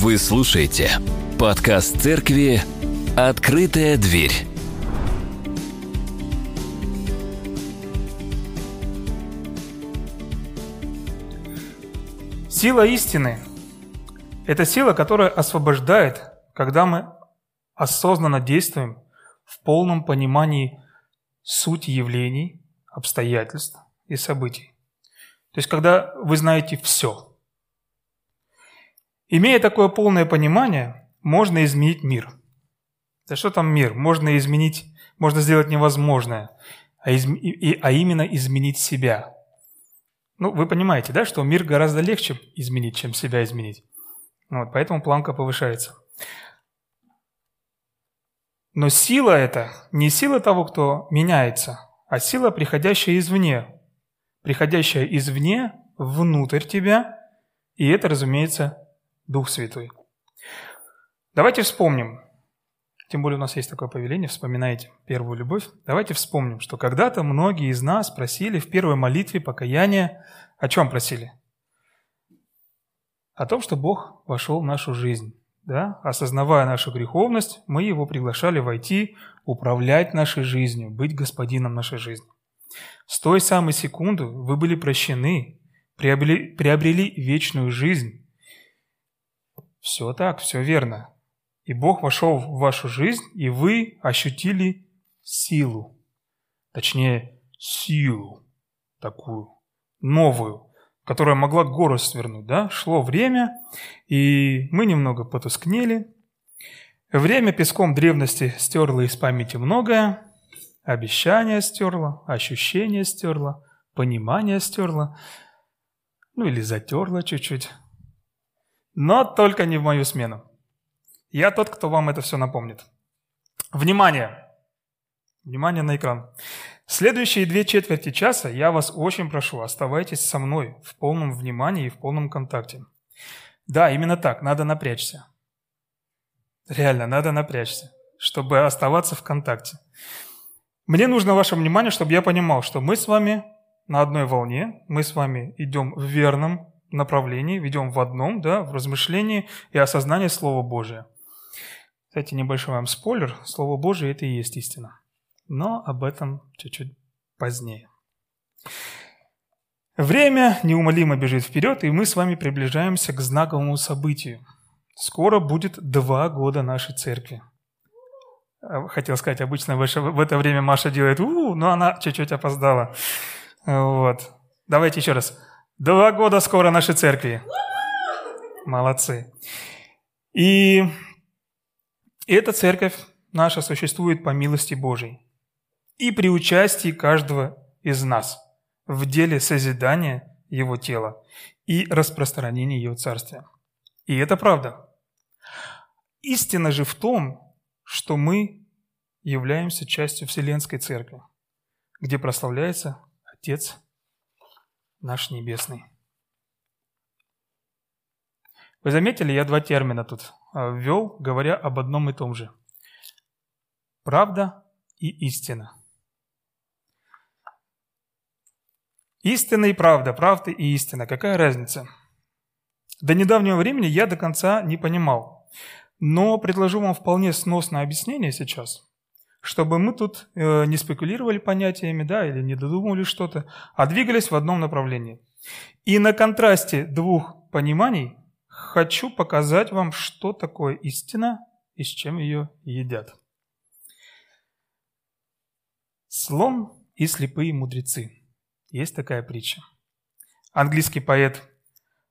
Вы слушаете подкаст церкви «Открытая дверь». Сила истины – это сила, которая освобождает, когда мы осознанно действуем в полном понимании сути явлений, обстоятельств и событий. То есть, когда вы знаете все – Имея такое полное понимание, можно изменить мир. Да что там мир? Можно изменить, можно сделать невозможное, а, из, и, а именно изменить себя. Ну, вы понимаете, да, что мир гораздо легче изменить, чем себя изменить. Вот, поэтому планка повышается. Но сила это не сила того, кто меняется, а сила, приходящая извне. Приходящая извне внутрь тебя, и это, разумеется, Дух Святой. Давайте вспомним, тем более у нас есть такое повеление, вспоминайте первую любовь. Давайте вспомним, что когда-то многие из нас просили в первой молитве покаяния, о чем просили? О том, что Бог вошел в нашу жизнь. Да? Осознавая нашу греховность, мы Его приглашали войти, управлять нашей жизнью, быть господином нашей жизни. С той самой секунды вы были прощены, приобрели, приобрели вечную жизнь, все так, все верно. И Бог вошел в вашу жизнь, и вы ощутили силу. Точнее, силу такую, новую, которая могла горы свернуть. Да? Шло время, и мы немного потускнели. Время песком древности стерло из памяти многое. Обещание стерло, ощущение стерло, понимание стерло, ну или затерло чуть-чуть. Но только не в мою смену. Я тот, кто вам это все напомнит. Внимание! Внимание на экран. Следующие две четверти часа я вас очень прошу, оставайтесь со мной в полном внимании и в полном контакте. Да, именно так, надо напрячься. Реально, надо напрячься, чтобы оставаться в контакте. Мне нужно ваше внимание, чтобы я понимал, что мы с вами на одной волне, мы с вами идем в верном направлении, ведем в одном, да, в размышлении и осознании Слова Божия. Кстати, небольшой вам спойлер, Слово Божие – это и есть истина. Но об этом чуть-чуть позднее. Время неумолимо бежит вперед, и мы с вами приближаемся к знаковому событию. Скоро будет два года нашей церкви. Хотел сказать, обычно в это время Маша делает у, но она чуть-чуть опоздала. Вот. Давайте еще раз. Два года скоро нашей церкви. Молодцы. И эта церковь наша существует по милости Божьей и при участии каждого из нас в деле созидания Его тела и распространения Его Царствия. И это правда. Истина же в том, что мы являемся частью Вселенской Церкви, где прославляется Отец наш Небесный. Вы заметили, я два термина тут а, ввел, говоря об одном и том же. Правда и истина. Истина и правда, правда и истина. Какая разница? До недавнего времени я до конца не понимал. Но предложу вам вполне сносное объяснение сейчас – чтобы мы тут э, не спекулировали понятиями, да, или не додумывали что-то, а двигались в одном направлении. И на контрасте двух пониманий хочу показать вам, что такое истина и с чем ее едят. Слон и слепые мудрецы. Есть такая притча. Английский поэт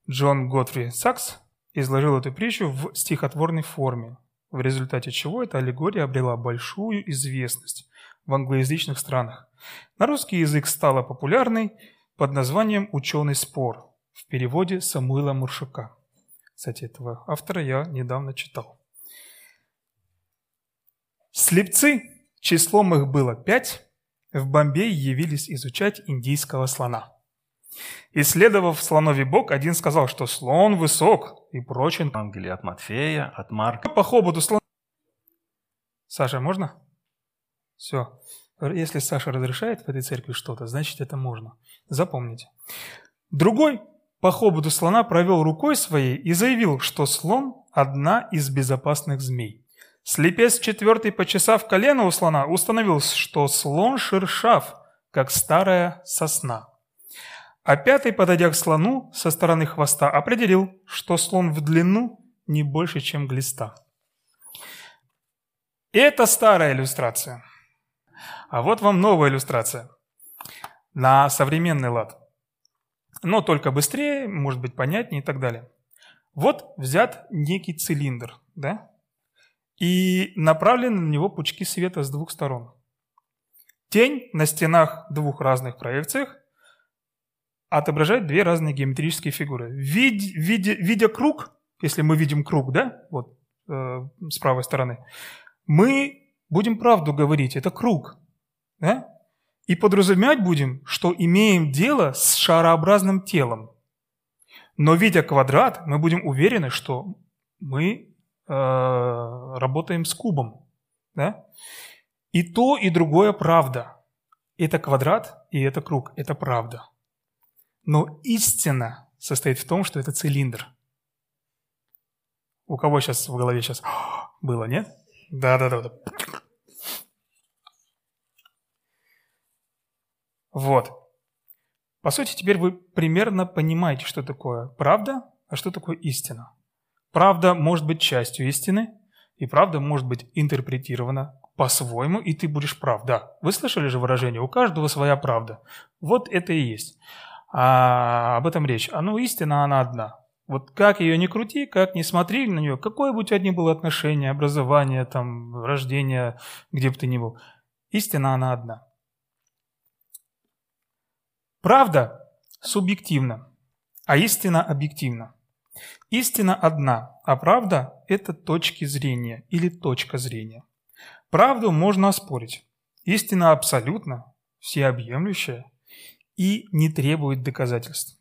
Джон Готфри Сакс изложил эту притчу в стихотворной форме, в результате чего эта аллегория обрела большую известность в англоязычных странах. На русский язык стала популярной под названием «Ученый спор» в переводе Самуила Муршака. Кстати, этого автора я недавно читал. Слепцы, числом их было пять, в Бомбее явились изучать индийского слона – Исследовав слоновий бок, один сказал, что слон высок и прочен. Евангелие от Матфея, от Марка. По хоботу слон... Саша, можно? Все. Если Саша разрешает в этой церкви что-то, значит это можно. Запомните. Другой по хоботу слона провел рукой своей и заявил, что слон – одна из безопасных змей. Слепец четвертый, почесав колено у слона, установил, что слон шершав, как старая сосна. А пятый, подойдя к слону со стороны хвоста, определил, что слон в длину не больше, чем глиста. Это старая иллюстрация. А вот вам новая иллюстрация на современный лад. Но только быстрее, может быть понятнее и так далее. Вот взят некий цилиндр, да? И направлены на него пучки света с двух сторон. Тень на стенах двух разных проекциях отображает две разные геометрические фигуры. Видя, видя, видя круг, если мы видим круг, да, вот э, с правой стороны, мы будем правду говорить, это круг, да? И подразумевать будем, что имеем дело с шарообразным телом. Но видя квадрат, мы будем уверены, что мы э, работаем с кубом. Да? И то, и другое правда. Это квадрат, и это круг. Это правда. Но истина состоит в том, что это цилиндр. У кого сейчас в голове сейчас было, нет? Да-да-да. Вот. По сути, теперь вы примерно понимаете, что такое правда, а что такое истина. Правда может быть частью истины, и правда может быть интерпретирована по-своему, и ты будешь прав. Да, вы слышали же выражение «у каждого своя правда». Вот это и есть. А об этом речь. А ну, истина, она одна. Вот как ее не крути, как не смотри на нее, какое бы у тебя ни было отношение, образование, там, рождение, где бы ты ни был, истина, она одна. Правда субъективна, а истина объективна. Истина одна, а правда – это точки зрения или точка зрения. Правду можно оспорить. Истина абсолютно, всеобъемлющая и не требует доказательств.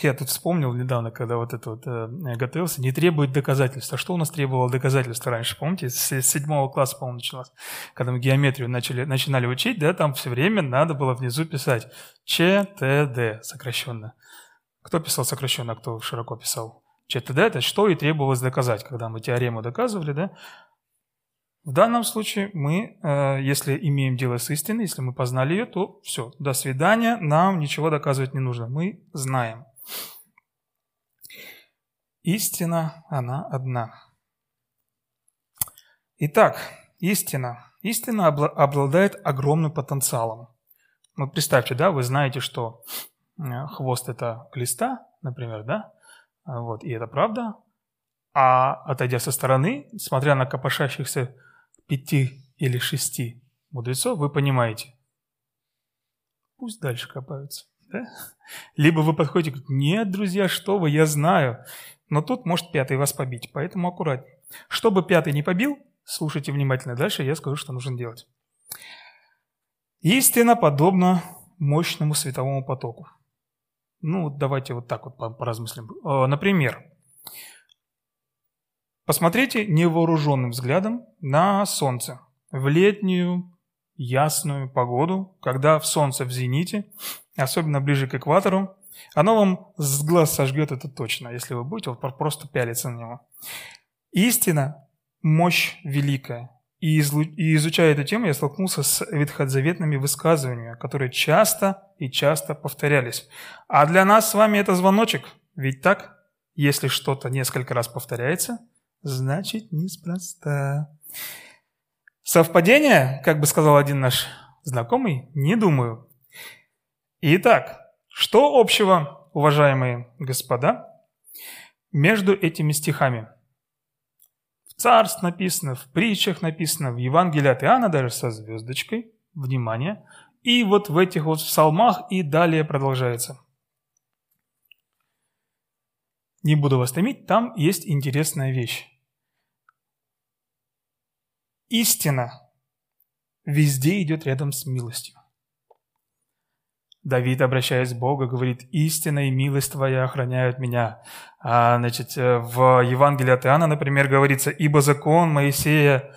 Я тут вспомнил недавно, когда вот это вот э, готовился, не требует доказательств. А что у нас требовало доказательства раньше? Помните, с седьмого класса, по-моему, началось. Когда мы геометрию начали, начинали учить, да, там все время надо было внизу писать ЧТД сокращенно. Кто писал сокращенно, а кто широко писал? ЧТД – это что и требовалось доказать, когда мы теорему доказывали, да? В данном случае мы, э, если имеем дело с истиной, если мы познали ее, то все, до свидания, нам ничего доказывать не нужно, мы знаем. Истина, она одна. Итак, истина. Истина обладает огромным потенциалом. Вот представьте, да, вы знаете, что э, хвост – это глиста, например, да? Вот, и это правда. А отойдя со стороны, смотря на копошащихся пяти или шести мудрецов, вы понимаете, пусть дальше копаются. Да? Либо вы подходите и говорите, нет, друзья, что вы, я знаю. Но тут может пятый вас побить, поэтому аккуратнее. Чтобы пятый не побил, слушайте внимательно дальше, я скажу, что нужно делать. Истина подобна мощному световому потоку. Ну, давайте вот так вот поразмыслим. Э, например, посмотрите невооруженным взглядом на Солнце в летнюю ясную погоду, когда в Солнце в зените, особенно ближе к экватору, оно вам с глаз сожгет это точно, если вы будете вот просто пялиться на него. Истина – мощь великая. И, изучая эту тему, я столкнулся с ветхозаветными высказываниями, которые часто и часто повторялись. А для нас с вами это звоночек. Ведь так, если что-то несколько раз повторяется, значит неспроста. Совпадение, как бы сказал один наш знакомый, не думаю. Итак, что общего, уважаемые господа, между этими стихами? В царств написано, в притчах написано, в Евангелии от Иоанна даже со звездочкой, внимание, и вот в этих вот псалмах и далее продолжается. Не буду вас томить, там есть интересная вещь. Истина везде идет рядом с милостью. Давид, обращаясь к Богу, говорит, «Истина и милость Твоя охраняют меня». А, значит, в Евангелии от Иоанна, например, говорится, «Ибо закон Моисея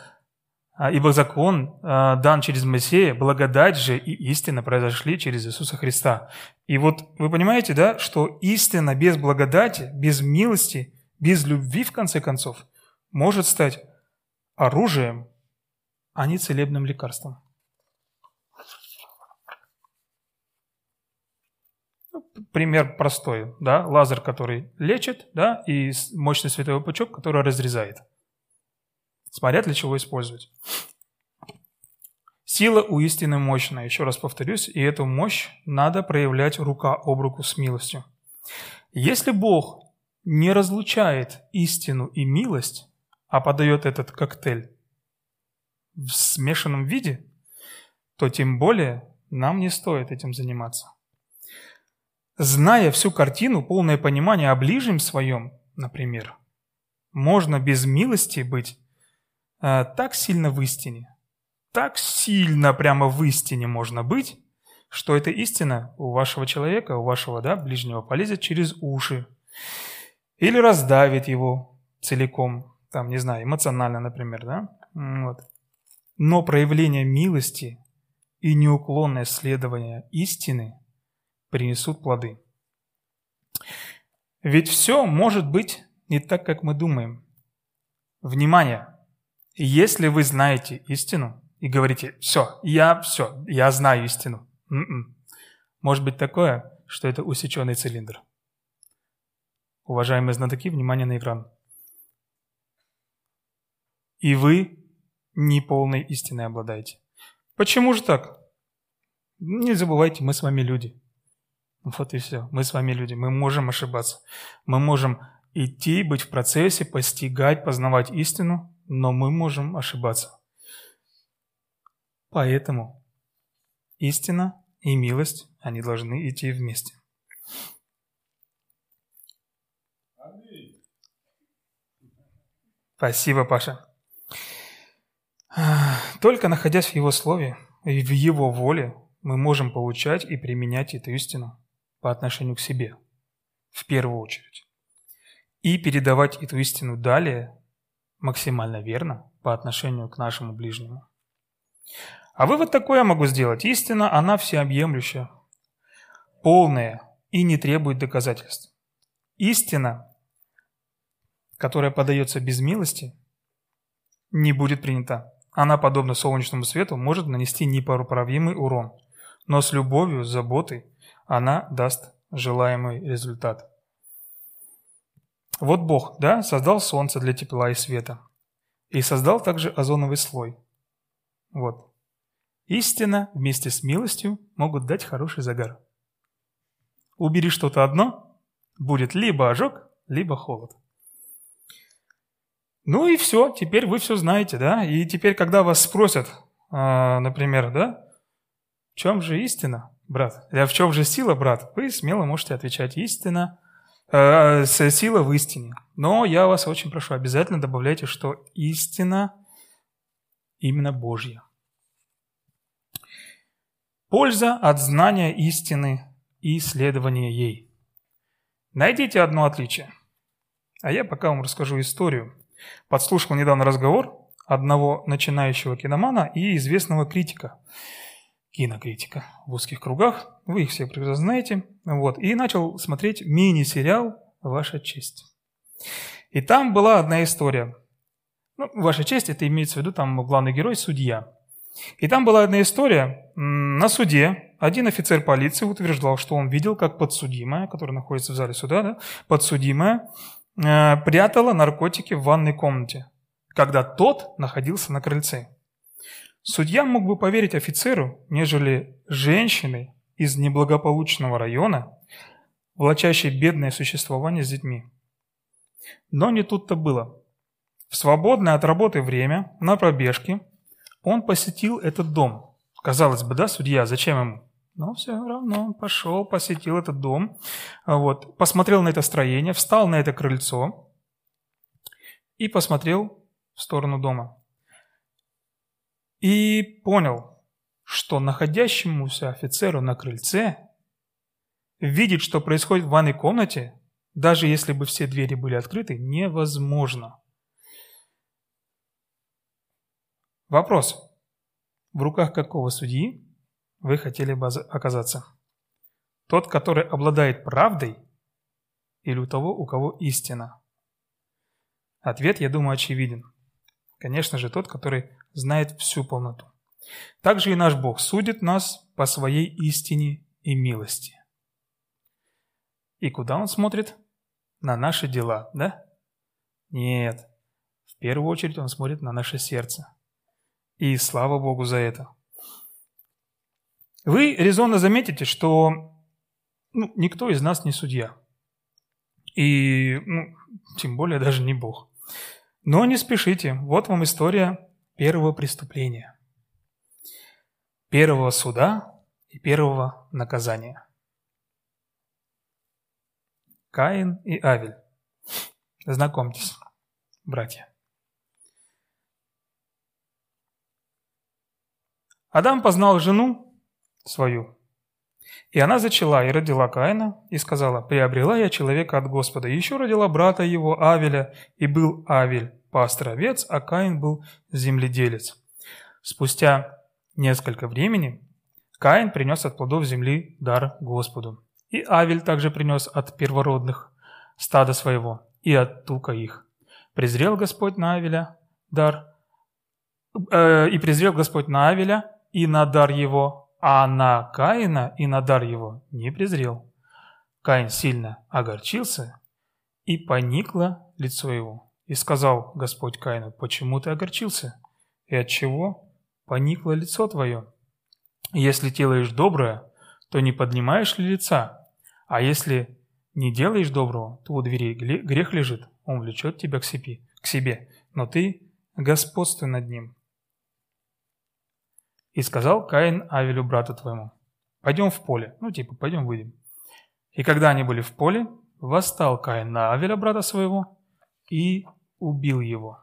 ибо закон а, дан через Моисея, благодать же и истина произошли через Иисуса Христа. И вот вы понимаете, да, что истина без благодати, без милости, без любви, в конце концов, может стать оружием, а не целебным лекарством. Ну, пример простой, да, лазер, который лечит, да, и мощный световой пучок, который разрезает – смотря для чего использовать. Сила у истины мощная, еще раз повторюсь, и эту мощь надо проявлять рука об руку с милостью. Если Бог не разлучает истину и милость, а подает этот коктейль в смешанном виде, то тем более нам не стоит этим заниматься. Зная всю картину, полное понимание о ближнем своем, например, можно без милости быть так сильно в истине, так сильно прямо в истине можно быть, что эта истина у вашего человека, у вашего да, ближнего полезет через уши. Или раздавит его целиком, там, не знаю, эмоционально, например, да? Вот. Но проявление милости и неуклонное следование истины принесут плоды. Ведь все может быть не так, как мы думаем. Внимание! Если вы знаете истину и говорите, все, я все, я знаю истину, м-м. может быть такое, что это усеченный цилиндр. Уважаемые знатоки, внимание на экран. И вы не полной истиной обладаете. Почему же так? Не забывайте, мы с вами люди. Вот и все. Мы с вами люди. Мы можем ошибаться. Мы можем идти, быть в процессе, постигать, познавать истину, но мы можем ошибаться. Поэтому истина и милость, они должны идти вместе. Спасибо, Паша. Только находясь в Его Слове и в Его воле, мы можем получать и применять эту истину по отношению к себе, в первую очередь, и передавать эту истину далее максимально верно по отношению к нашему ближнему. А вывод такой я могу сделать. Истина, она всеобъемлющая, полная и не требует доказательств. Истина, которая подается без милости, не будет принята. Она, подобно солнечному свету, может нанести непоправимый урон, но с любовью, с заботой она даст желаемый результат. Вот Бог, да, создал солнце для тепла и света. И создал также озоновый слой. Вот. Истина вместе с милостью могут дать хороший загар. Убери что-то одно, будет либо ожог, либо холод. Ну и все, теперь вы все знаете, да? И теперь, когда вас спросят, э, например, да, в чем же истина, брат? А в чем же сила, брат? Вы смело можете отвечать, истина э, сила в истине. Но я вас очень прошу, обязательно добавляйте, что истина именно Божья. Польза от знания истины и исследования ей. Найдите одно отличие. А я пока вам расскажу историю. Подслушал недавно разговор одного начинающего киномана и известного критика – кинокритика в узких кругах, вы их все прекрасно знаете, вот, и начал смотреть мини-сериал «Ваша честь». И там была одна история. Ну, «Ваша честь» — это имеется в виду, там главный герой – судья. И там была одна история. На суде один офицер полиции утверждал, что он видел, как подсудимая, которая находится в зале суда, да, подсудимая, э, прятала наркотики в ванной комнате, когда тот находился на крыльце. Судья мог бы поверить офицеру, нежели женщины из неблагополучного района, влачащей бедное существование с детьми. Но не тут-то было. В свободное от работы время, на пробежке, он посетил этот дом. Казалось бы, да, судья, зачем ему? Но все равно он пошел, посетил этот дом, вот, посмотрел на это строение, встал на это крыльцо и посмотрел в сторону дома и понял, что находящемуся офицеру на крыльце видеть, что происходит в ванной комнате, даже если бы все двери были открыты, невозможно. Вопрос. В руках какого судьи вы хотели бы оказаться? Тот, который обладает правдой, или у того, у кого истина? Ответ, я думаю, очевиден. Конечно же, тот, который знает всю полноту. Также и наш Бог судит нас по своей истине и милости. И куда Он смотрит? На наши дела, да? Нет. В первую очередь Он смотрит на наше сердце. И слава Богу за это. Вы резонно заметите, что ну, никто из нас не судья. И ну, тем более даже не Бог. Но не спешите, вот вам история первого преступления, первого суда и первого наказания. Каин и Авель. Знакомьтесь, братья. Адам познал жену свою, и она зачала и родила Каина, и сказала, «Приобрела я человека от Господа». Еще родила брата его, Авеля, и был Авель пастор овец, а Каин был земледелец. Спустя несколько времени Каин принес от плодов земли дар Господу. И Авель также принес от первородных стада своего и от тука их. Презрел Господь на Авеля дар, э, и презрел Господь на Авеля и на дар его, а на Каина и на дар его не презрел. Каин сильно огорчился, и поникло лицо его. И сказал Господь Каину, почему ты огорчился? И от чего поникло лицо твое? Если делаешь доброе, то не поднимаешь ли лица? А если не делаешь доброго, то у дверей грех лежит, он влечет тебя к себе, к себе но ты господствуй над ним. И сказал Каин Авелю, брату твоему, пойдем в поле, ну типа пойдем выйдем. И когда они были в поле, восстал Каин на Авеля, брата своего, и убил его.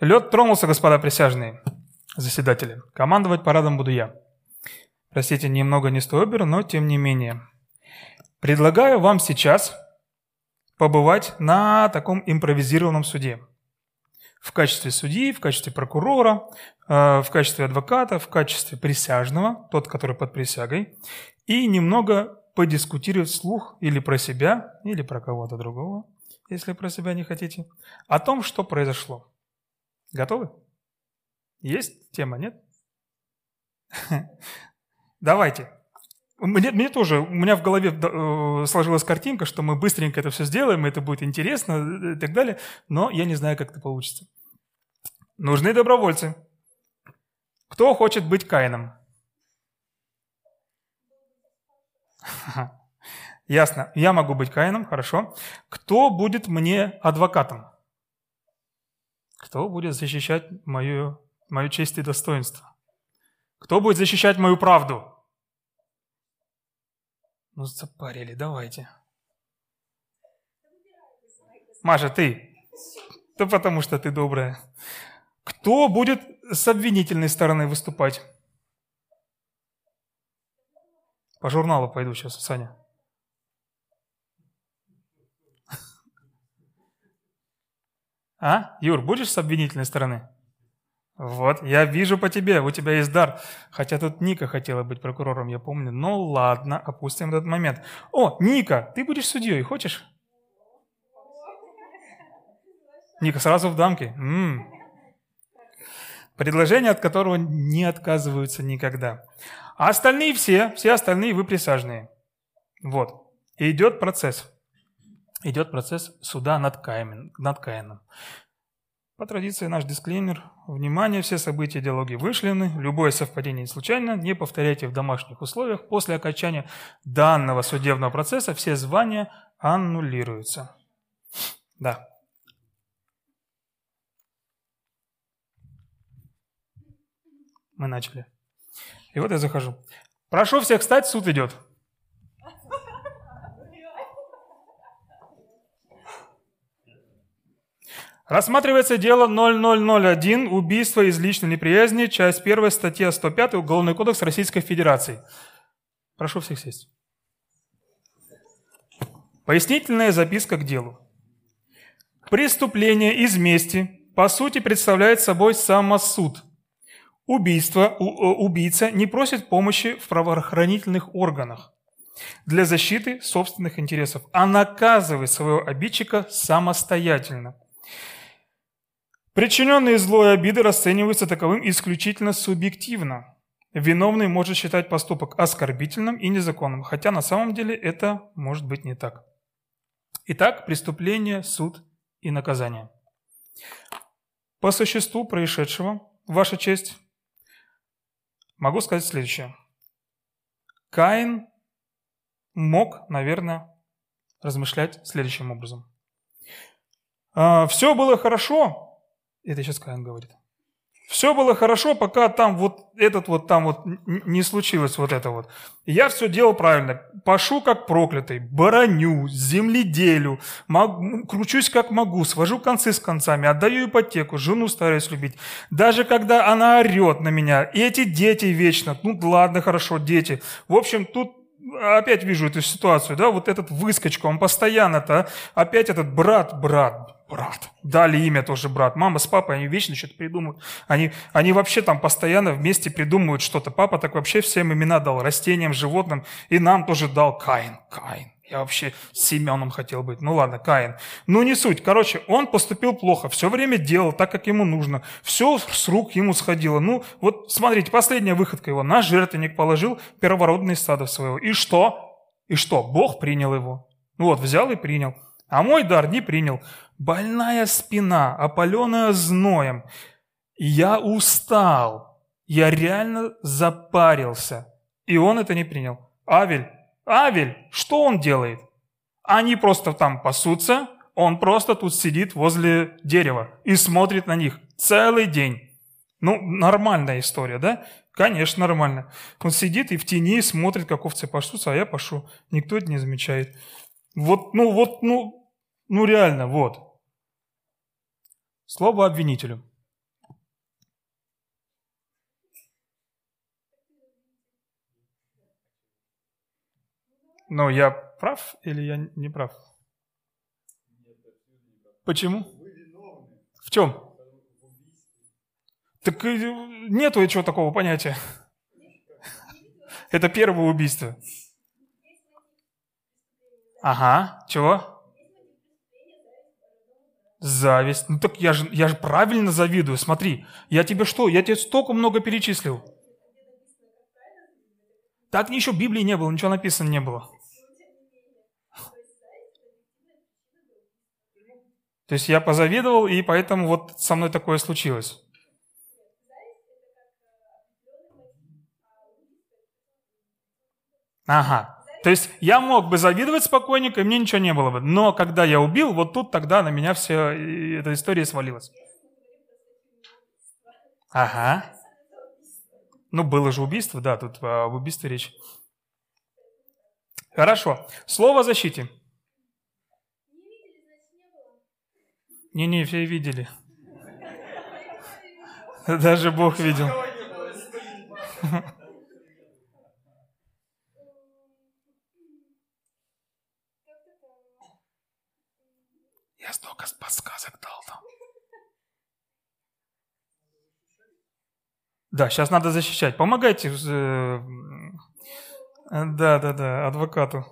Лед тронулся, господа присяжные, заседатели. Командовать парадом буду я. Простите, немного не стойбер, но тем не менее. Предлагаю вам сейчас побывать на таком импровизированном суде. В качестве судьи, в качестве прокурора, э, в качестве адвоката, в качестве присяжного, тот, который под присягой, и немного подискутировать вслух или про себя, или про кого-то другого, если про себя не хотите, о том, что произошло. Готовы? Есть тема, нет? Давайте. Мне, мне тоже, у меня в голове э, сложилась картинка, что мы быстренько это все сделаем, это будет интересно э, и так далее, но я не знаю, как это получится. Нужны добровольцы. Кто хочет быть Каином? Ясно. Я могу быть Каином, хорошо. Кто будет мне адвокатом? Кто будет защищать мою, мою честь и достоинство? Кто будет защищать мою правду? Ну, запарили, давайте. Маша, ты. Да потому что ты добрая. Кто будет с обвинительной стороны выступать? По журналу пойду сейчас, Саня. А? Юр, будешь с обвинительной стороны? Вот, я вижу по тебе, у тебя есть дар. Хотя тут Ника хотела быть прокурором, я помню. Ну ладно, опустим этот момент. О, Ника, ты будешь судьей, хочешь? Ника, сразу в дамке. М-м. Предложение, от которого не отказываются никогда. А остальные все, все остальные вы присяжные. Вот. И идет процесс. Идет процесс суда над, Каином, над Каином. По традиции наш дисклеймер. Внимание, все события диалоги вышлены. Любое совпадение случайно. Не повторяйте в домашних условиях. После окончания данного судебного процесса все звания аннулируются. Да. Мы начали. И вот я захожу. Прошу всех встать, суд идет. Рассматривается дело 0001 «Убийство из личной неприязни», часть 1, статья 105, Уголовный кодекс Российской Федерации. Прошу всех сесть. Пояснительная записка к делу. Преступление из мести, по сути, представляет собой самосуд. Убийство, у, убийца не просит помощи в правоохранительных органах для защиты собственных интересов, а наказывает своего обидчика самостоятельно. Причиненные злой обиды расцениваются таковым исключительно субъективно. Виновный может считать поступок оскорбительным и незаконным, хотя на самом деле это может быть не так. Итак, преступление, суд и наказание. По существу происшедшего, Ваша честь, могу сказать следующее. Каин мог, наверное, размышлять следующим образом. «А, Все было хорошо, это сейчас Каин говорит. Все было хорошо, пока там вот этот вот там вот не случилось вот это вот. Я все делал правильно. Пашу как проклятый, бароню, земледелю, могу, кручусь как могу, свожу концы с концами, отдаю ипотеку, жену стараюсь любить. Даже когда она орет на меня, и эти дети вечно, ну ладно, хорошо, дети. В общем, тут опять вижу эту ситуацию, да, вот этот выскочка, он постоянно-то, опять этот брат, брат, брат. Дали имя тоже брат. Мама с папой, они вечно что-то придумывают. Они, они вообще там постоянно вместе придумывают что-то. Папа так вообще всем имена дал, растениям, животным, и нам тоже дал Каин, Каин. Я вообще Семеном хотел быть. Ну ладно, Каин. Ну не суть. Короче, он поступил плохо. Все время делал так, как ему нужно. Все с рук ему сходило. Ну вот смотрите, последняя выходка его. На жертвенник положил первородные стадо своего. И что? И что? Бог принял его. Ну вот, взял и принял. А мой дар не принял. Больная спина, опаленная зноем. Я устал. Я реально запарился. И он это не принял. Авель Авель, что он делает? Они просто там пасутся, он просто тут сидит возле дерева и смотрит на них целый день. Ну, нормальная история, да? Конечно, нормально. Он сидит и в тени смотрит, как овцы пасутся, а я пашу. Никто это не замечает. Вот, ну, вот, ну, ну реально, вот. Слово обвинителю. Но я прав или я не прав? Почему? В чем? Так э, нету чего такого понятия. Это первое убийство. Ага, чего? Зависть. Ну так я же, я же правильно завидую. Смотри, я тебе что? Я тебе столько много перечислил. Так в Библии не было, ничего написано не было. То есть я позавидовал, и поэтому вот со мной такое случилось. Ага. То есть я мог бы завидовать спокойненько, и мне ничего не было бы. Но когда я убил, вот тут тогда на меня вся эта история свалилась. Ага. Ну, было же убийство, да, тут об убийстве речь. Хорошо. Слово о защите. Не-не, все видели. Даже Бог видел. Столько подсказок дал там. Да, сейчас надо защищать. Помогайте. Э, да, да, да, адвокату.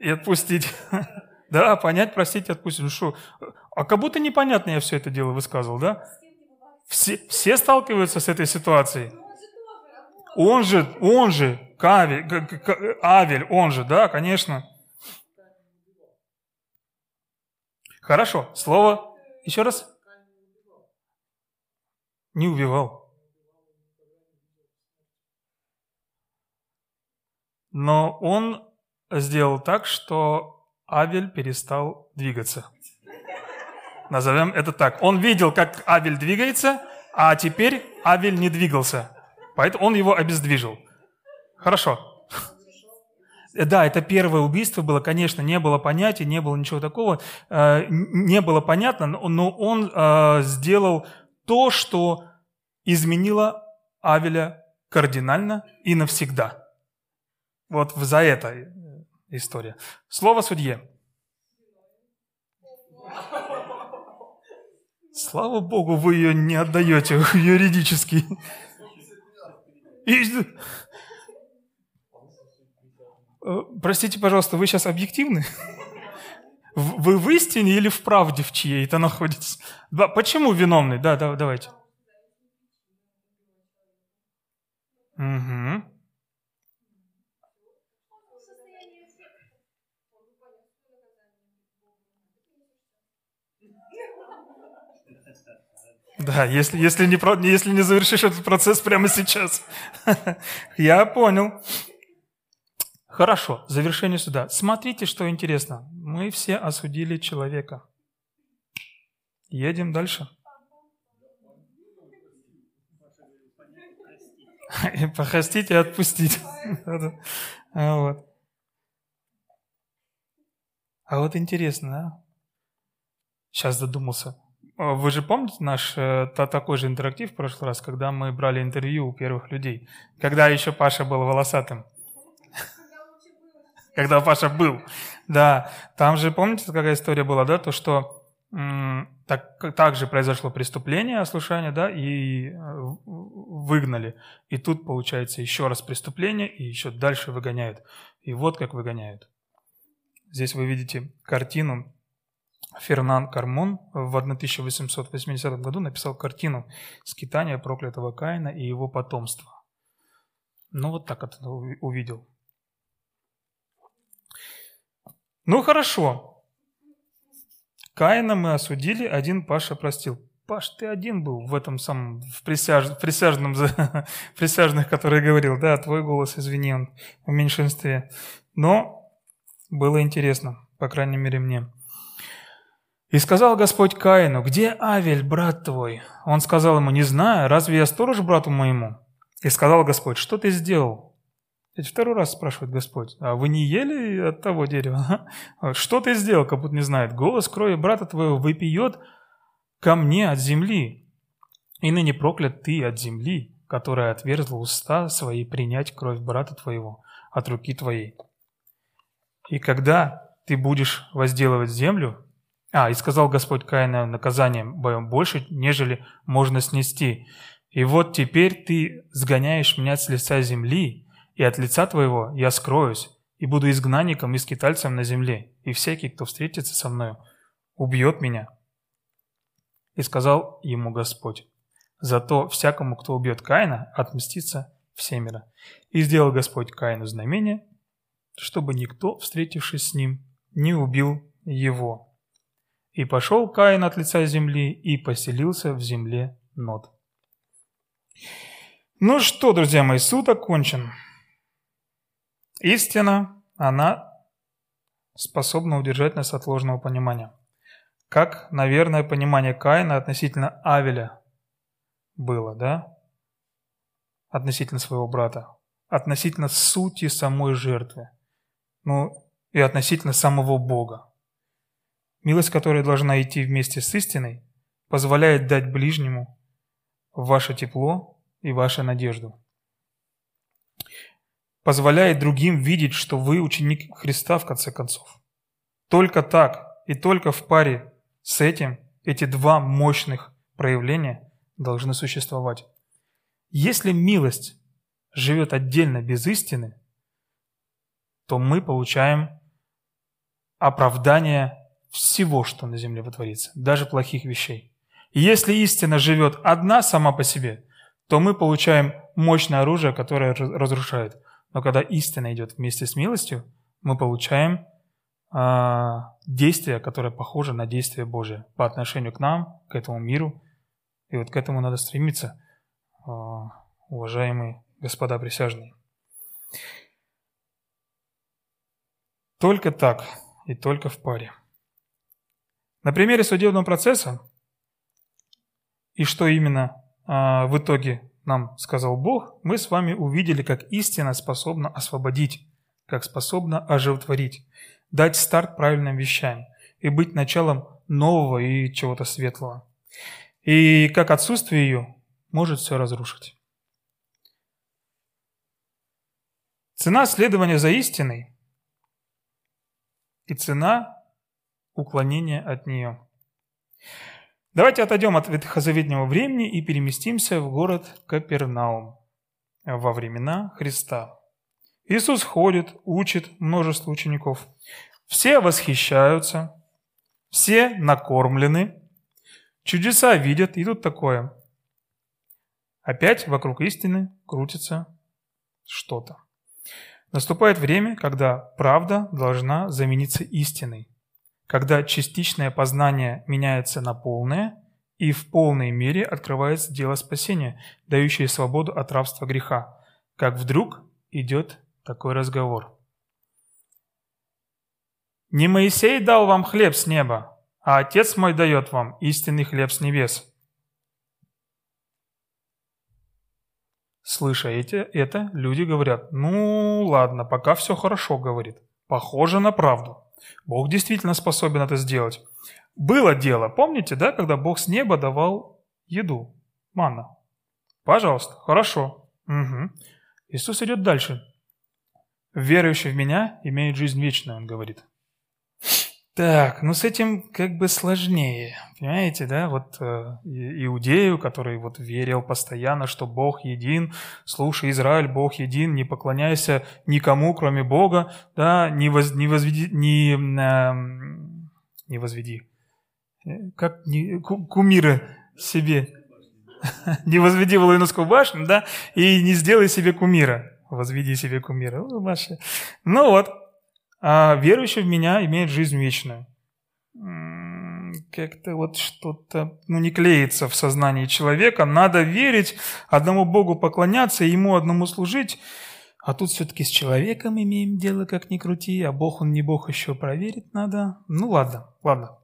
И отпустить. Да, понять, простить, отпустить. Ну что, а как будто непонятно я все это дело высказывал, да? Все, все сталкиваются с этой ситуацией. Он же, он же, Кавель, Авель, он же, да, конечно. Хорошо, слово еще раз. Не убивал. Но он сделал так, что Авель перестал двигаться. Назовем это так. Он видел, как Авель двигается, а теперь Авель не двигался. Поэтому он его обездвижил. Хорошо. Да, это первое убийство было, конечно, не было понятия, не было ничего такого, э, не было понятно, но он э, сделал то, что изменило Авеля кардинально и навсегда. Вот за это история. Слово судье. Слава Богу, вы ее не отдаете юридически. Э, простите, пожалуйста, вы сейчас объективны? Вы в истине или в правде в чьей-то находитесь? Почему виновный? Да, да, давайте. Угу. Да, если, если, не, если не завершишь этот процесс прямо сейчас. Я понял. Хорошо, завершение суда. Смотрите, что интересно. Мы все осудили человека. Едем дальше. Похостить и отпустить. А вот интересно, да? Сейчас задумался. Вы же помните наш э, такой же интерактив в прошлый раз, когда мы брали интервью у первых людей? Когда еще Паша был волосатым? Когда Паша был. Да, там же, помните, какая история была, да? То, что так, также произошло преступление, ослушание, да, и э, выгнали. И тут, получается, еще раз преступление, и еще дальше выгоняют. И вот как выгоняют. Здесь вы видите картину. Фернан Кармон в 1880 году написал картину «Скитание проклятого Каина и его потомства». Ну, вот так это увидел. Ну, хорошо. Каина мы осудили, один Паша простил. Паш, ты один был в этом самом, в, присяж, в присяжном, присяжных, который говорил, да, твой голос, извини, он в меньшинстве. Но было интересно, по крайней мере мне. И сказал Господь Каину, где Авель, брат твой? Он сказал ему, не знаю, разве я сторож брату моему? И сказал Господь, что ты сделал? Ведь второй раз спрашивает Господь, а вы не ели от того дерева? Что ты сделал, как будто не знает? Голос крови брата твоего выпьет ко мне от земли. И ныне проклят ты от земли, которая отверзла уста свои принять кровь брата твоего от руки твоей. И когда ты будешь возделывать землю, а, и сказал Господь Каина наказанием больше, нежели можно снести. И вот теперь ты сгоняешь меня с лица земли, и от лица твоего я скроюсь, и буду изгнанником и скитальцем на земле, и всякий, кто встретится со мною, убьет меня. И сказал ему Господь, зато всякому, кто убьет Каина, отмстится всемиро. И сделал Господь Каину знамение, чтобы никто, встретившись с ним, не убил его. И пошел Каин от лица земли и поселился в земле Нот. Ну что, друзья мои, суд окончен. Истина, она способна удержать нас от ложного понимания. Как, наверное, понимание Каина относительно Авеля было, да? Относительно своего брата. Относительно сути самой жертвы. Ну, и относительно самого Бога. Милость, которая должна идти вместе с истиной, позволяет дать ближнему ваше тепло и вашу надежду позволяет другим видеть, что вы ученик Христа в конце концов. Только так и только в паре с этим эти два мощных проявления должны существовать. Если милость живет отдельно без истины, то мы получаем оправдание всего, что на земле вытворится, даже плохих вещей. если истина живет одна сама по себе, то мы получаем мощное оружие, которое разрушает. Но когда истина идет вместе с милостью, мы получаем э, действие, которое похоже на действие Божие по отношению к нам, к этому миру. И вот к этому надо стремиться, э, уважаемые господа присяжные. Только так и только в паре. На примере судебного процесса и что именно э, в итоге нам сказал Бог, мы с вами увидели, как истина способна освободить, как способна оживотворить, дать старт правильным вещам и быть началом нового и чего-то светлого. И как отсутствие ее может все разрушить. Цена следования за истиной и цена уклонения от нее. Давайте отойдем от ветхозаветнего времени и переместимся в город Капернаум во времена Христа. Иисус ходит, учит множество учеников. Все восхищаются, все накормлены, чудеса видят, и тут такое. Опять вокруг истины крутится что-то. Наступает время, когда правда должна замениться истиной, когда частичное познание меняется на полное, и в полной мере открывается дело спасения, дающее свободу от рабства греха. Как вдруг идет такой разговор. «Не Моисей дал вам хлеб с неба, а Отец мой дает вам истинный хлеб с небес. Слыша эти, это, люди говорят, ну ладно, пока все хорошо, говорит. Похоже на правду. Бог действительно способен это сделать. Было дело, помните, да, когда Бог с неба давал еду, манна? Пожалуйста, хорошо. Угу. Иисус идет дальше. Верующий в меня имеет жизнь вечную, он говорит. Так, ну с этим как бы сложнее, понимаете, да? Вот э, иудею, который вот верил постоянно, что Бог един, слушай, Израиль, Бог един, не поклоняйся никому, кроме Бога, да, не, воз, не возведи, не, э, не возведи, э, как не, кумира себе, не возведи Волынскую башню, да, и не сделай себе кумира, возведи себе кумира, ну, ну вот, а верующий в меня имеет жизнь вечную. Как-то вот что-то ну, не клеится в сознании человека. Надо верить, одному Богу поклоняться, Ему одному служить. А тут все-таки с человеком имеем дело, как ни крути, а Бог, Он не Бог, еще проверить надо. Ну ладно, ладно.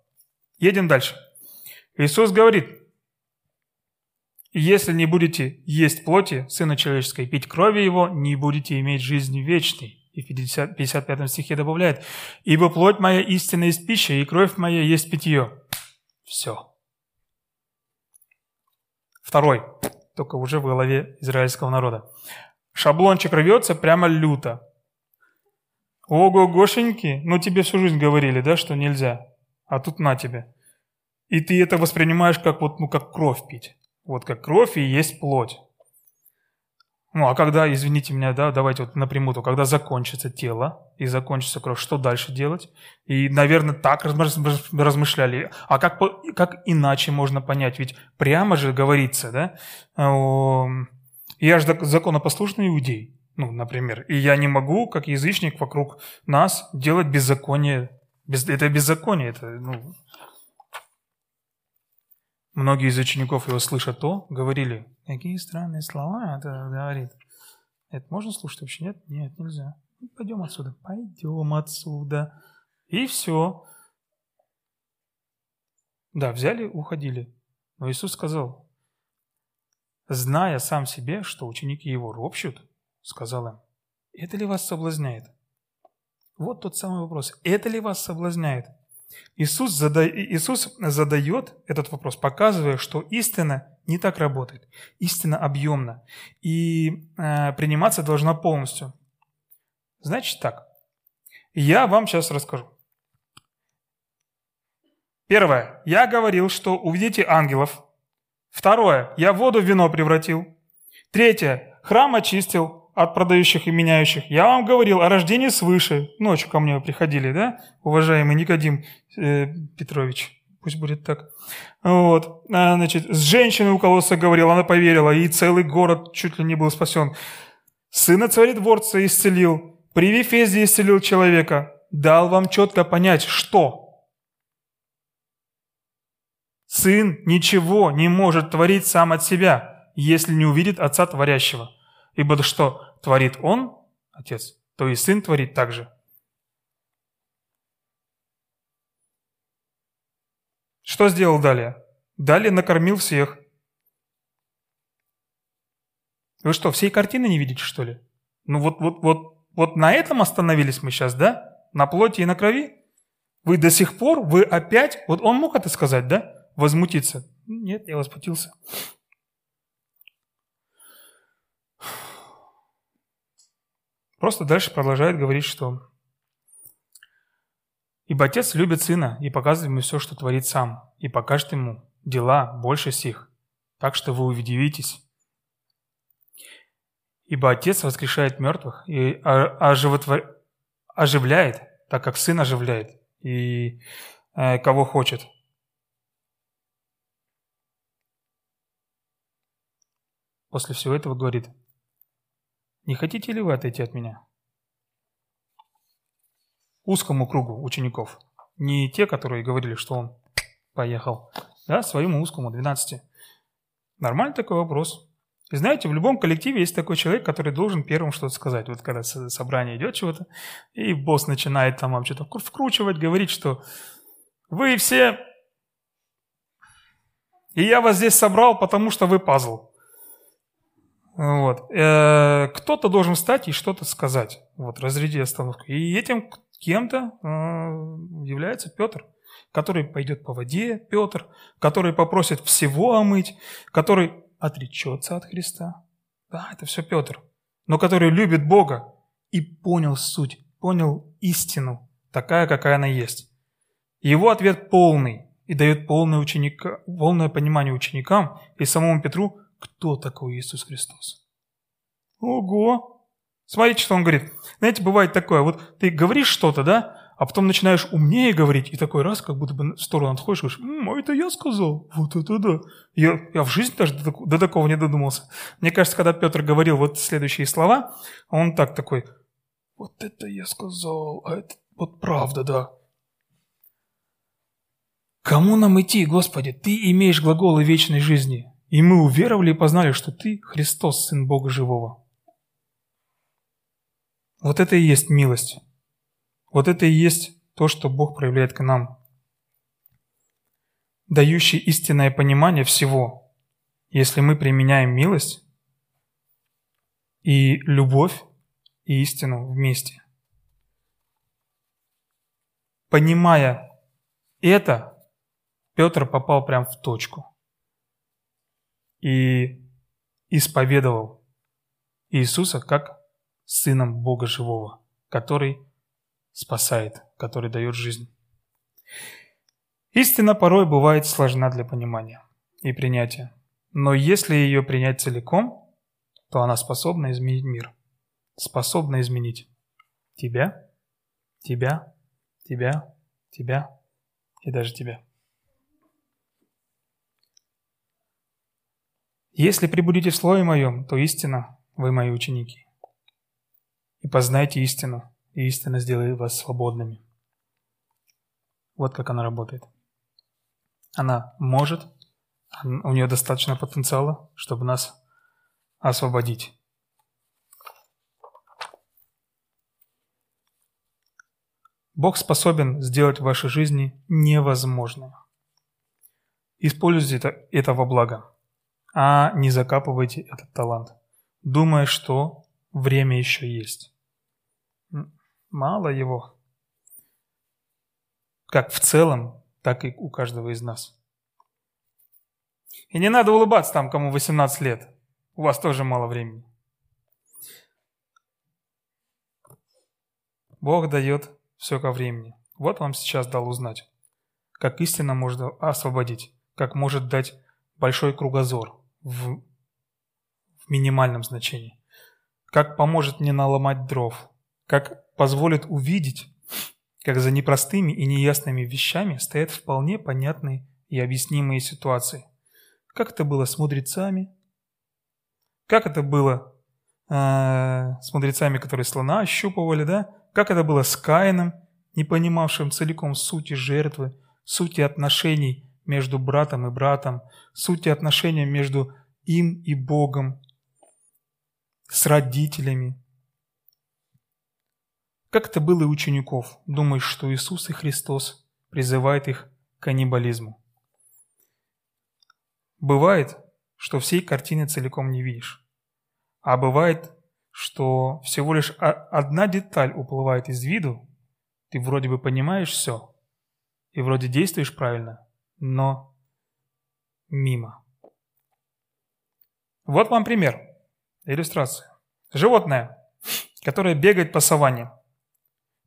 Едем дальше. Иисус говорит, если не будете есть плоти Сына Человеческой, пить крови Его, не будете иметь жизни вечной. И в 50, 55 стихе добавляет, «Ибо плоть моя истинная есть пища, и кровь моя есть питье». Все. Второй, только уже в голове израильского народа. Шаблончик рвется прямо люто. Ого-гошеньки, ну тебе всю жизнь говорили, да, что нельзя, а тут на тебе. И ты это воспринимаешь как вот, ну, как кровь пить. Вот как кровь и есть плоть. Ну, а когда, извините меня, да, давайте вот напрямую, то когда закончится тело и закончится кровь, что дальше делать? И, наверное, так размышляли. А как, как иначе можно понять? Ведь прямо же говорится, да, я же законопослушный иудей, ну, например, и я не могу, как язычник вокруг нас, делать беззаконие. Это беззаконие, это, ну, Многие из учеников его слыша то, говорили, какие странные слова это говорит. Это можно слушать вообще? Нет? Нет, нельзя. Ну, пойдем отсюда. Пойдем отсюда. И все. Да, взяли, уходили. Но Иисус сказал, зная сам себе, что ученики его ропщут, сказал им, это ли вас соблазняет? Вот тот самый вопрос. Это ли вас соблазняет? Иисус, зада... Иисус задает этот вопрос, показывая, что истина не так работает. Истина объемна. И э, приниматься должна полностью. Значит так. Я вам сейчас расскажу. Первое. Я говорил, что увидите ангелов. Второе. Я воду в вино превратил. Третье. Храм очистил от продающих и меняющих. Я вам говорил о рождении свыше. Ночью ко мне приходили, да, уважаемый Никодим э, Петрович. Пусть будет так. Вот. А, значит, с женщиной у колосса говорил, она поверила, и целый город чуть ли не был спасен. Сына царедворца исцелил, при Вифезе исцелил человека. Дал вам четко понять, что Сын ничего не может творить сам от себя, если не увидит Отца Творящего. Ибо что творит Он, Отец, то и Сын творит так же. Что сделал далее? Далее накормил всех. Вы что, всей картины не видите, что ли? Ну вот, вот, вот, вот на этом остановились мы сейчас, да? На плоти и на крови? Вы до сих пор, вы опять, вот он мог это сказать, да? Возмутиться. Нет, я возмутился. Просто дальше продолжает говорить, что Ибо Отец любит Сына и показывает ему все, что творит Сам, и покажет ему дела больше сих, так что вы удивитесь. Ибо Отец воскрешает мертвых и оживотвор... оживляет, так как Сын оживляет, и э, кого хочет. После всего этого говорит, не хотите ли вы отойти от меня? узкому кругу учеников. Не те, которые говорили, что он поехал, да, своему узкому, 12. Нормальный такой вопрос. И знаете, в любом коллективе есть такой человек, который должен первым что-то сказать. Вот когда собрание идет чего-то, и босс начинает там вам что-то вкручивать, говорить, что вы все... И я вас здесь собрал, потому что вы пазл. Вот. Э, кто-то должен встать и что-то сказать. Вот, разряди остановку. И этим кем-то э, является Петр, который пойдет по воде, Петр, который попросит всего омыть, который отречется от Христа. Да, это все Петр. Но который любит Бога и понял суть, понял истину, такая, какая она есть. Его ответ полный и дает полное, ученика, полное понимание ученикам и самому Петру, кто такой Иисус Христос. Ого! Смотрите, что он говорит. Знаете, бывает такое, вот ты говоришь что-то, да, а потом начинаешь умнее говорить, и такой раз, как будто бы в сторону отходишь, говоришь, М, а это я сказал, вот это да. Я, я в жизни даже до, до такого не додумался. Мне кажется, когда Петр говорил вот следующие слова, он так такой, вот это я сказал, а это вот правда, да. Кому нам идти, Господи? Ты имеешь глаголы вечной жизни. И мы уверовали и познали, что Ты Христос, Сын Бога Живого. Вот это и есть милость. Вот это и есть то, что Бог проявляет к нам. Дающий истинное понимание всего, если мы применяем милость и любовь и истину вместе. Понимая это, Петр попал прямо в точку и исповедовал Иисуса как Сыном Бога Живого, который спасает, который дает жизнь. Истина порой бывает сложна для понимания и принятия, но если ее принять целиком, то она способна изменить мир, способна изменить тебя, тебя, тебя, тебя и даже тебя. Если прибудете в Слове Моем, то истина, вы мои ученики и познайте истину, и истина сделает вас свободными. Вот как она работает. Она может, у нее достаточно потенциала, чтобы нас освободить. Бог способен сделать в вашей жизни невозможное. Используйте это, это во благо, а не закапывайте этот талант, думая, что время еще есть мало его. Как в целом, так и у каждого из нас. И не надо улыбаться там, кому 18 лет. У вас тоже мало времени. Бог дает все ко времени. Вот вам сейчас дал узнать, как истина может освободить, как может дать большой кругозор в, в минимальном значении, как поможет не наломать дров, как позволит увидеть, как за непростыми и неясными вещами стоят вполне понятные и объяснимые ситуации. Как это было с мудрецами? Как это было э, с мудрецами, которые слона ощупывали, да? Как это было с Каином, не понимавшим целиком сути жертвы, сути отношений между братом и братом, сути отношений между им и Богом, с родителями, как это было и учеников, думаешь, что Иисус и Христос призывает их к каннибализму. Бывает, что всей картины целиком не видишь. А бывает, что всего лишь одна деталь уплывает из виду, ты вроде бы понимаешь все, и вроде действуешь правильно, но мимо. Вот вам пример, иллюстрация. Животное, которое бегает по саванне –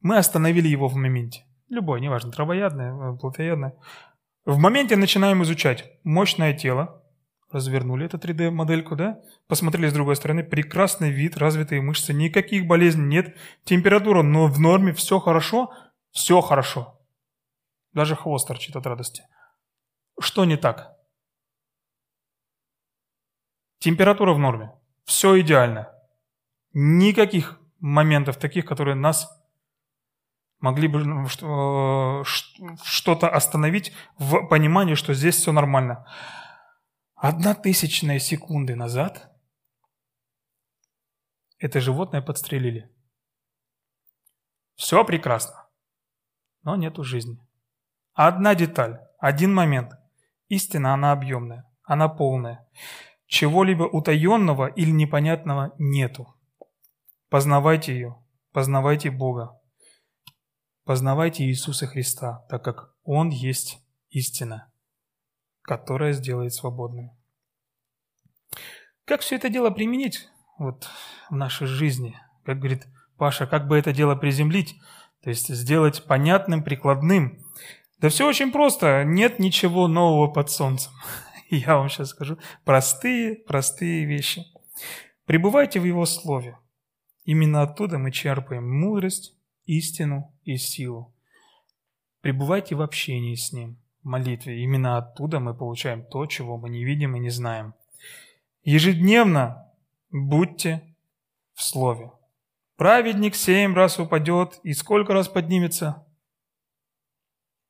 мы остановили его в моменте. любое, неважно, травоядное, э, плотоядное. В моменте начинаем изучать мощное тело, развернули эту 3D-модельку, да, посмотрели с другой стороны, прекрасный вид, развитые мышцы, никаких болезней нет, температура но в норме, все хорошо, все хорошо. Даже хвост торчит от радости. Что не так? Температура в норме, все идеально. Никаких моментов таких, которые нас могли бы ну, э, что-то остановить в понимании, что здесь все нормально. Одна тысячная секунды назад это животное подстрелили. Все прекрасно, но нету жизни. Одна деталь, один момент. Истина, она объемная, она полная. Чего-либо утаенного или непонятного нету. Познавайте ее, познавайте Бога, познавайте Иисуса Христа, так как Он есть истина которая сделает свободным. Как все это дело применить вот, в нашей жизни? Как говорит Паша, как бы это дело приземлить? То есть сделать понятным, прикладным. Да все очень просто. Нет ничего нового под солнцем. Я вам сейчас скажу простые, простые вещи. Пребывайте в Его Слове. Именно оттуда мы черпаем мудрость, истину и силу. Пребывайте в общении с Ним молитве. Именно оттуда мы получаем то, чего мы не видим и не знаем. Ежедневно будьте в Слове. Праведник семь раз упадет, и сколько раз поднимется?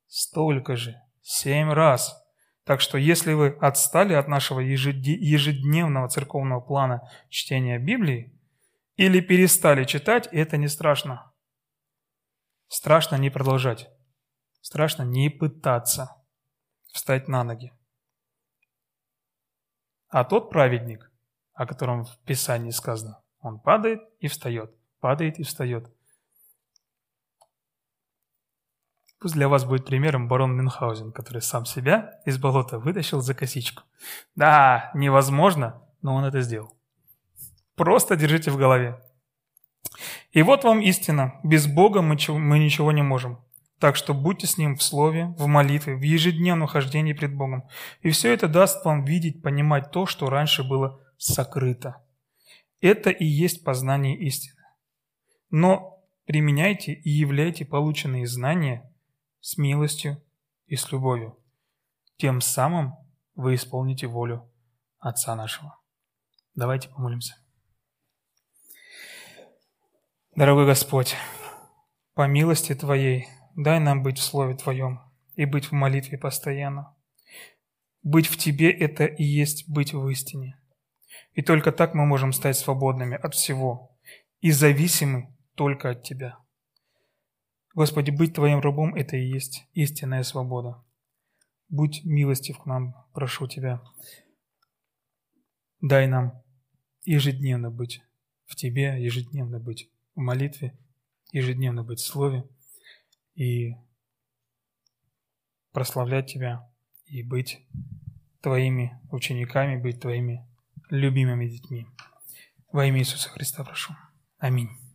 Столько же, семь раз. Так что если вы отстали от нашего ежедневного церковного плана чтения Библии или перестали читать, это не страшно. Страшно не продолжать. Страшно не пытаться встать на ноги. А тот праведник, о котором в Писании сказано, он падает и встает, падает и встает. Пусть для вас будет примером барон Мюнхгаузен, который сам себя из болота вытащил за косичку. Да, невозможно, но он это сделал. Просто держите в голове. И вот вам истина. Без Бога мы ничего не можем. Так что будьте с Ним в слове, в молитве, в ежедневном хождении пред Богом. И все это даст вам видеть, понимать то, что раньше было сокрыто. Это и есть познание истины. Но применяйте и являйте полученные знания с милостью и с любовью. Тем самым вы исполните волю Отца нашего. Давайте помолимся. Дорогой Господь, по милости Твоей – Дай нам быть в Слове Твоем и быть в молитве постоянно. Быть в Тебе – это и есть быть в истине. И только так мы можем стать свободными от всего и зависимы только от Тебя. Господи, быть Твоим рабом – это и есть истинная свобода. Будь милостив к нам, прошу Тебя. Дай нам ежедневно быть в Тебе, ежедневно быть в молитве, ежедневно быть в Слове – и прославлять Тебя, и быть Твоими учениками, быть Твоими любимыми детьми. Во имя Иисуса Христа прошу. Аминь.